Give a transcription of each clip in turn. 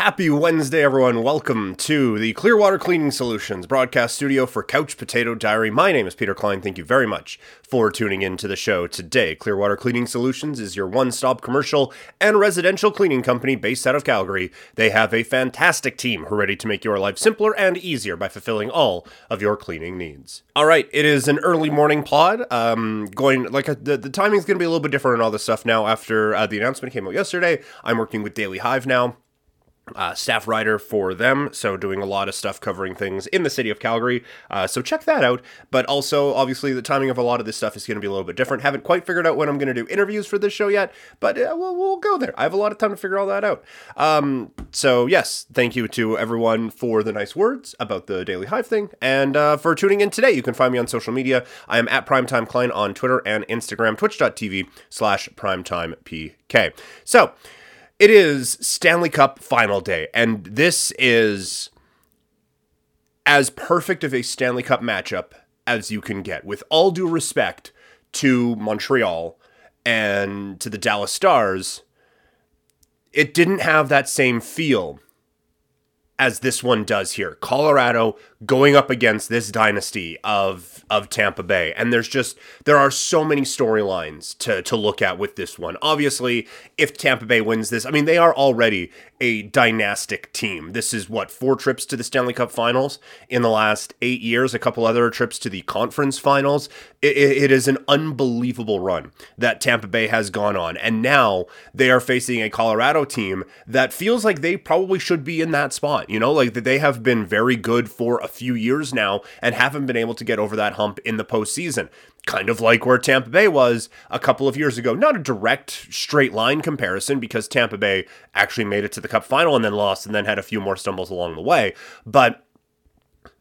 Happy Wednesday, everyone. Welcome to the Clearwater Cleaning Solutions broadcast studio for Couch Potato Diary. My name is Peter Klein. Thank you very much for tuning in to the show today. Clearwater Cleaning Solutions is your one stop commercial and residential cleaning company based out of Calgary. They have a fantastic team who are ready to make your life simpler and easier by fulfilling all of your cleaning needs. All right, it is an early morning pod. Um, going like uh, the, the timing is going to be a little bit different and all this stuff now after uh, the announcement came out yesterday. I'm working with Daily Hive now uh, staff writer for them, so doing a lot of stuff covering things in the city of Calgary. Uh, so check that out. But also, obviously, the timing of a lot of this stuff is going to be a little bit different. Haven't quite figured out when I'm going to do interviews for this show yet, but uh, we'll, we'll, go there. I have a lot of time to figure all that out. Um, so yes, thank you to everyone for the nice words about the Daily Hive thing and uh, for tuning in today. You can find me on social media. I am at Primetime Klein on Twitter and Instagram, twitch.tv slash primetimepk. So, it is Stanley Cup final day, and this is as perfect of a Stanley Cup matchup as you can get. With all due respect to Montreal and to the Dallas Stars, it didn't have that same feel as this one does here. Colorado going up against this dynasty of of Tampa Bay. And there's just there are so many storylines to to look at with this one. Obviously, if Tampa Bay wins this, I mean they are already a dynastic team. This is what four trips to the Stanley Cup Finals in the last 8 years, a couple other trips to the conference finals. it, it is an unbelievable run that Tampa Bay has gone on. And now they are facing a Colorado team that feels like they probably should be in that spot. You know, like that they have been very good for a few years now and haven't been able to get over that hump in the postseason. Kind of like where Tampa Bay was a couple of years ago. Not a direct straight line comparison because Tampa Bay actually made it to the cup final and then lost and then had a few more stumbles along the way. But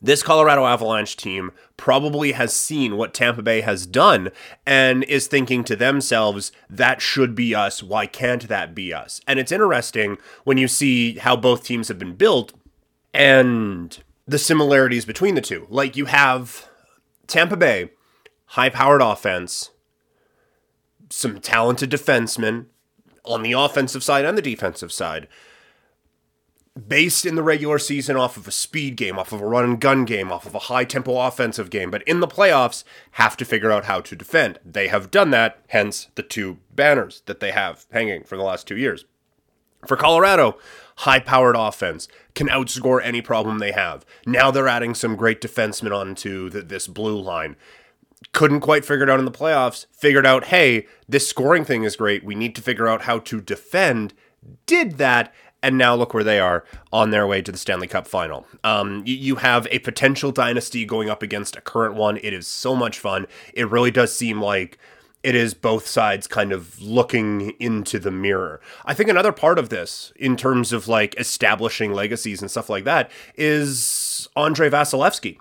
this Colorado Avalanche team probably has seen what Tampa Bay has done and is thinking to themselves, that should be us. Why can't that be us? And it's interesting when you see how both teams have been built and the similarities between the two. Like you have Tampa Bay, high powered offense, some talented defensemen on the offensive side and the defensive side. Based in the regular season off of a speed game, off of a run and gun game, off of a high tempo offensive game, but in the playoffs, have to figure out how to defend. They have done that, hence the two banners that they have hanging for the last two years. For Colorado, high powered offense, can outscore any problem they have. Now they're adding some great defensemen onto the, this blue line. Couldn't quite figure it out in the playoffs. Figured out, hey, this scoring thing is great. We need to figure out how to defend. Did that, and now look where they are on their way to the Stanley Cup final. Um, you, you, have a potential dynasty going up against a current one. It is so much fun. It really does seem like it is both sides kind of looking into the mirror. I think another part of this, in terms of like establishing legacies and stuff like that, is Andrei Vasilevskiy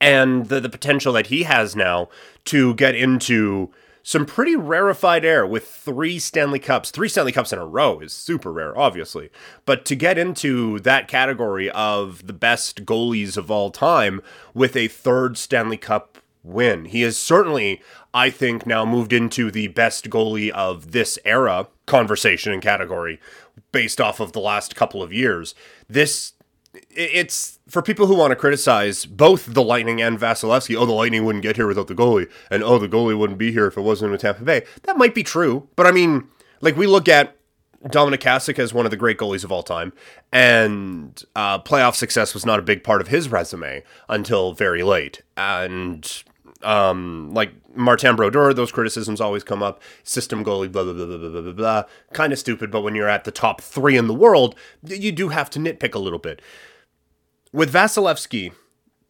and the, the potential that he has now to get into some pretty rarefied air with three Stanley Cups. Three Stanley Cups in a row is super rare, obviously. But to get into that category of the best goalies of all time with a third Stanley Cup win. He is certainly, I think, now moved into the best goalie of this era conversation and category based off of the last couple of years. This it's for people who want to criticize both the Lightning and Vasilevskiy. Oh, the Lightning wouldn't get here without the goalie, and oh, the goalie wouldn't be here if it wasn't with Tampa Bay. That might be true, but I mean, like we look at Dominik Hasek as one of the great goalies of all time, and uh, playoff success was not a big part of his resume until very late. And um, like Martin Brodeur, those criticisms always come up. System goalie, blah, blah, blah, blah, blah, blah, blah. Kind of stupid, but when you're at the top three in the world, you do have to nitpick a little bit. With Vasilevskiy,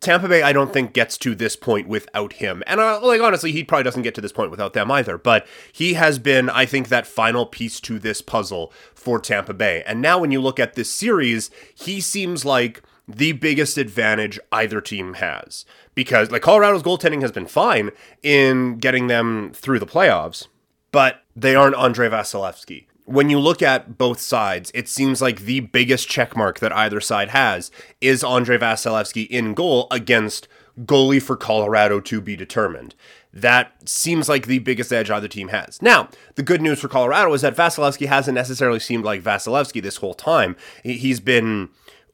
Tampa Bay, I don't think gets to this point without him. And uh, like honestly, he probably doesn't get to this point without them either. But he has been, I think, that final piece to this puzzle for Tampa Bay. And now when you look at this series, he seems like the biggest advantage either team has because like Colorado's goaltending has been fine in getting them through the playoffs, but they aren't Andrei Vasilevskiy. When you look at both sides, it seems like the biggest checkmark that either side has is Andrei Vasilevskiy in goal against goalie for Colorado to be determined. that seems like the biggest edge either team has. Now, the good news for Colorado is that Vasilevskiy hasn't necessarily seemed like Vasilevskiy this whole time. He's been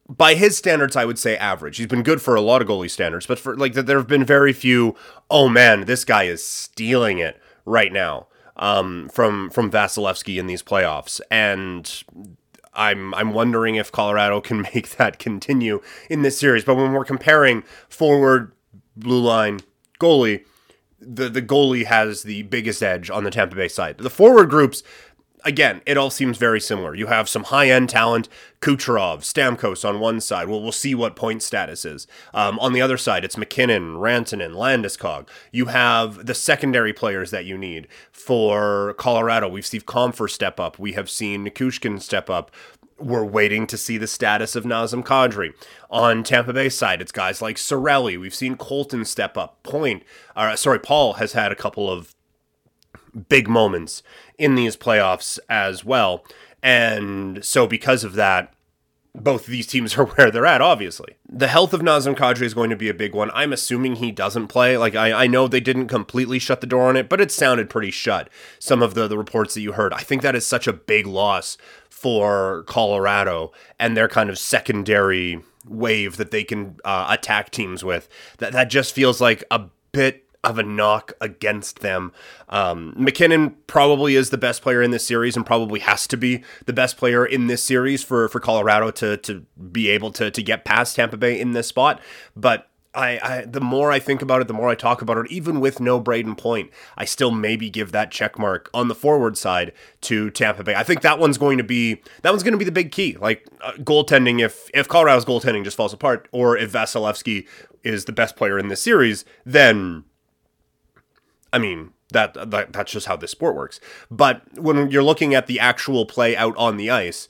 by his standards, I would say average. He's been good for a lot of goalie standards, but for like that, there have been very few. Oh man, this guy is stealing it right now um, from from Vasilevskiy in these playoffs, and I'm I'm wondering if Colorado can make that continue in this series. But when we're comparing forward, blue line, goalie, the the goalie has the biggest edge on the Tampa Bay side. The forward groups again, it all seems very similar. You have some high end talent, Kucherov, Stamkos on one side. Well, we'll see what point status is. Um, on the other side, it's MacKinnon, Rantanen, Landeskog. You have the secondary players that you need for Colorado. We've seen Compher step up. We have seen Nichushkin step up. We're waiting to see the status of Nazem Kadri. On Tampa Bay side, it's guys like Cirelli. We've seen Colton step up. Point, uh, sorry, Paul has had a couple of big moments in these playoffs as well. And so, because of that, both these teams are where they're at, obviously. The health of Nazem Kadri is going to be a big one. I'm assuming he doesn't play. Like, I, I know they didn't completely shut the door on it, but it sounded pretty shut, some of the, the reports that you heard. I think that is such a big loss for Colorado and their kind of secondary wave that they can uh, attack teams with. That, that just feels like a bit of a knock against them. Um, MacKinnon probably is the best player in this series and probably has to be the best player in this series for, for Colorado to, to be able to, to get past Tampa Bay in this spot. But I, I, the more I think about it, the more I talk about it. Even with no Brayden Point, I still maybe give that check mark on the forward side to Tampa Bay. I think that one's going to be that one's going to be the big key. Like uh, goaltending, if if Colorado's goaltending just falls apart, or if Vasilevskiy is the best player in this series, then I mean, that, that that's just how this sport works. But when you're looking at the actual play out on the ice,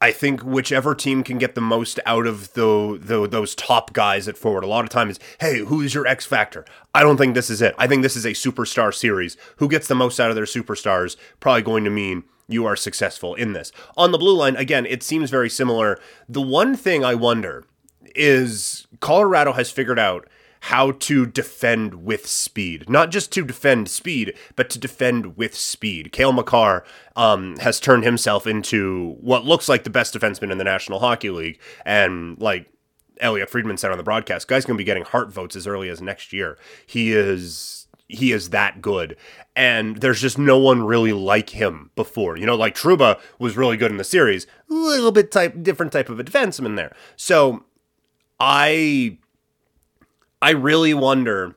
I think whichever team can get the most out of the, the those top guys at forward. A lot of times, hey, who's your X factor? I don't think this is it. I think this is a superstar series. Who gets the most out of their superstars? Probably going to mean you are successful in this. On the blue line, again, it seems very similar. The one thing I wonder is Colorado has figured out how to defend with speed. Not just to defend speed, but to defend with speed. Cale Makar um, has turned himself into what looks like the best defenseman in the National Hockey League. And like Elliotte Friedman said on the broadcast, guy's going to be getting Hart votes as early as next year. He is he is that good. And there's just no one really like him before. You know, like Trouba was really good in the series, a little bit type different type of a defenseman there. So I I really wonder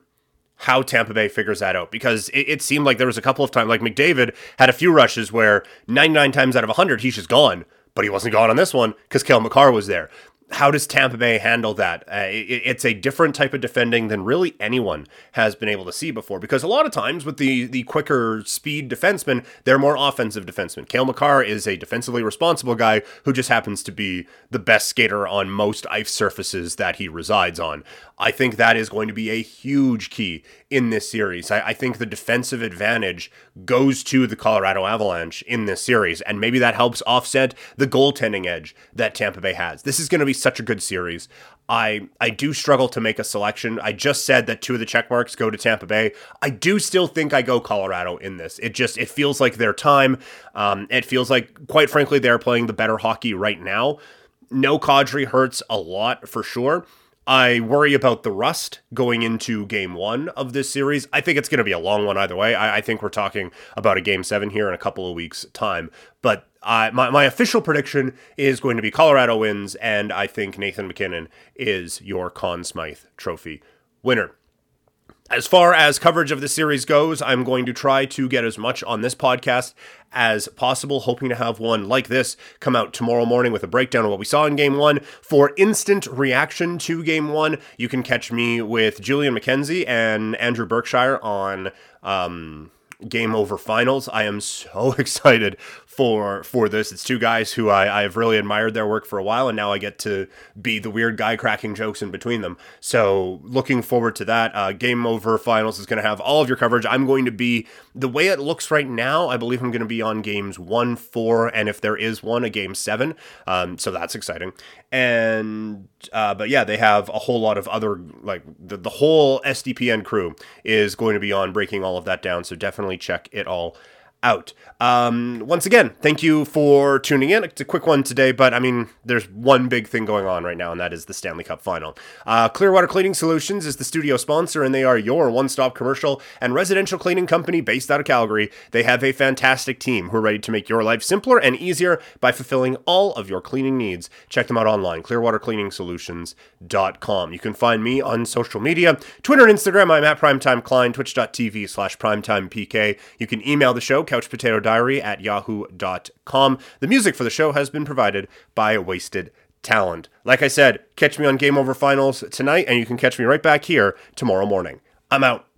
how Tampa Bay figures that out because it, it, seemed like there was a couple of times, like McDavid had a few rushes where 99 times out of 100 he's just gone, but he wasn't gone on this one because Cale Makar was there how does Tampa Bay handle that? Uh, it, it's a different type of defending than really anyone has been able to see before. Because a lot of times with the the quicker speed defensemen, they're more offensive defensemen. Cale Makar is a defensively responsible guy who just happens to be the best skater on most ice surfaces that he resides on. I think that is going to be a huge key in this series. I, I think the defensive advantage goes to the Colorado Avalanche in this series, and maybe that helps offset the goaltending edge that Tampa Bay has. This is going to be such a good series. I I do struggle to make a selection. I just said that two of the check marks go to Tampa Bay. I do still think I go Colorado in this. It just it feels like their time. Um, it feels like, quite frankly, they're playing the better hockey right now. No Kadri hurts a lot for sure. I worry about the rust going into game one of this series. I think it's going to be a long one either way. I, I, think we're talking about a game seven here in a couple of weeks' time. But uh, my, my official prediction is going to be Colorado wins, and I think Nathan MacKinnon is your Conn Smythe Trophy winner. As far as coverage of the series goes, I'm going to try to get as much on this podcast as possible, hoping to have one like this come out tomorrow morning with a breakdown of what we saw in game one. For instant reaction to game one, you can catch me with Julian McKenzie and Andrew Berkshire on. Um, game over finals. I am so excited for for this. It's two guys who I, I've really admired their work for a while, and now I get to be the weird guy cracking jokes in between them. So looking forward to that. Uh, Game Over Finals is going to have all of your coverage. I'm going to be the way it looks right now. I believe I'm going to be on games one, four, and if there is one, a game seven. Um, so that's exciting. And uh, but yeah, they have a whole lot of other like the, the whole SDPN crew is going to be on breaking all of that down. So definitely check it all out. Um, once again, thank you for tuning in. It's a quick one today, but I mean, there's one big thing going on right now, and that is the Stanley Cup final. Uh, Clearwater Cleaning Solutions is the studio sponsor, and they are your one stop commercial and residential cleaning company based out of Calgary. They have a fantastic team who are ready to make your life simpler and easier by fulfilling all of your cleaning needs. Check them out online, clearwatercleaningsolutions.com. You can find me on social media Twitter and Instagram. I'm at Primetime Klein, twitch.tv slash primetimepk. You can email the show, couchpotato diary at yahoo.com. The music for the show has been provided by Wasted Talent. Like I said, catch me on Game Over Finals tonight, and you can catch me right back here tomorrow morning. I'm out.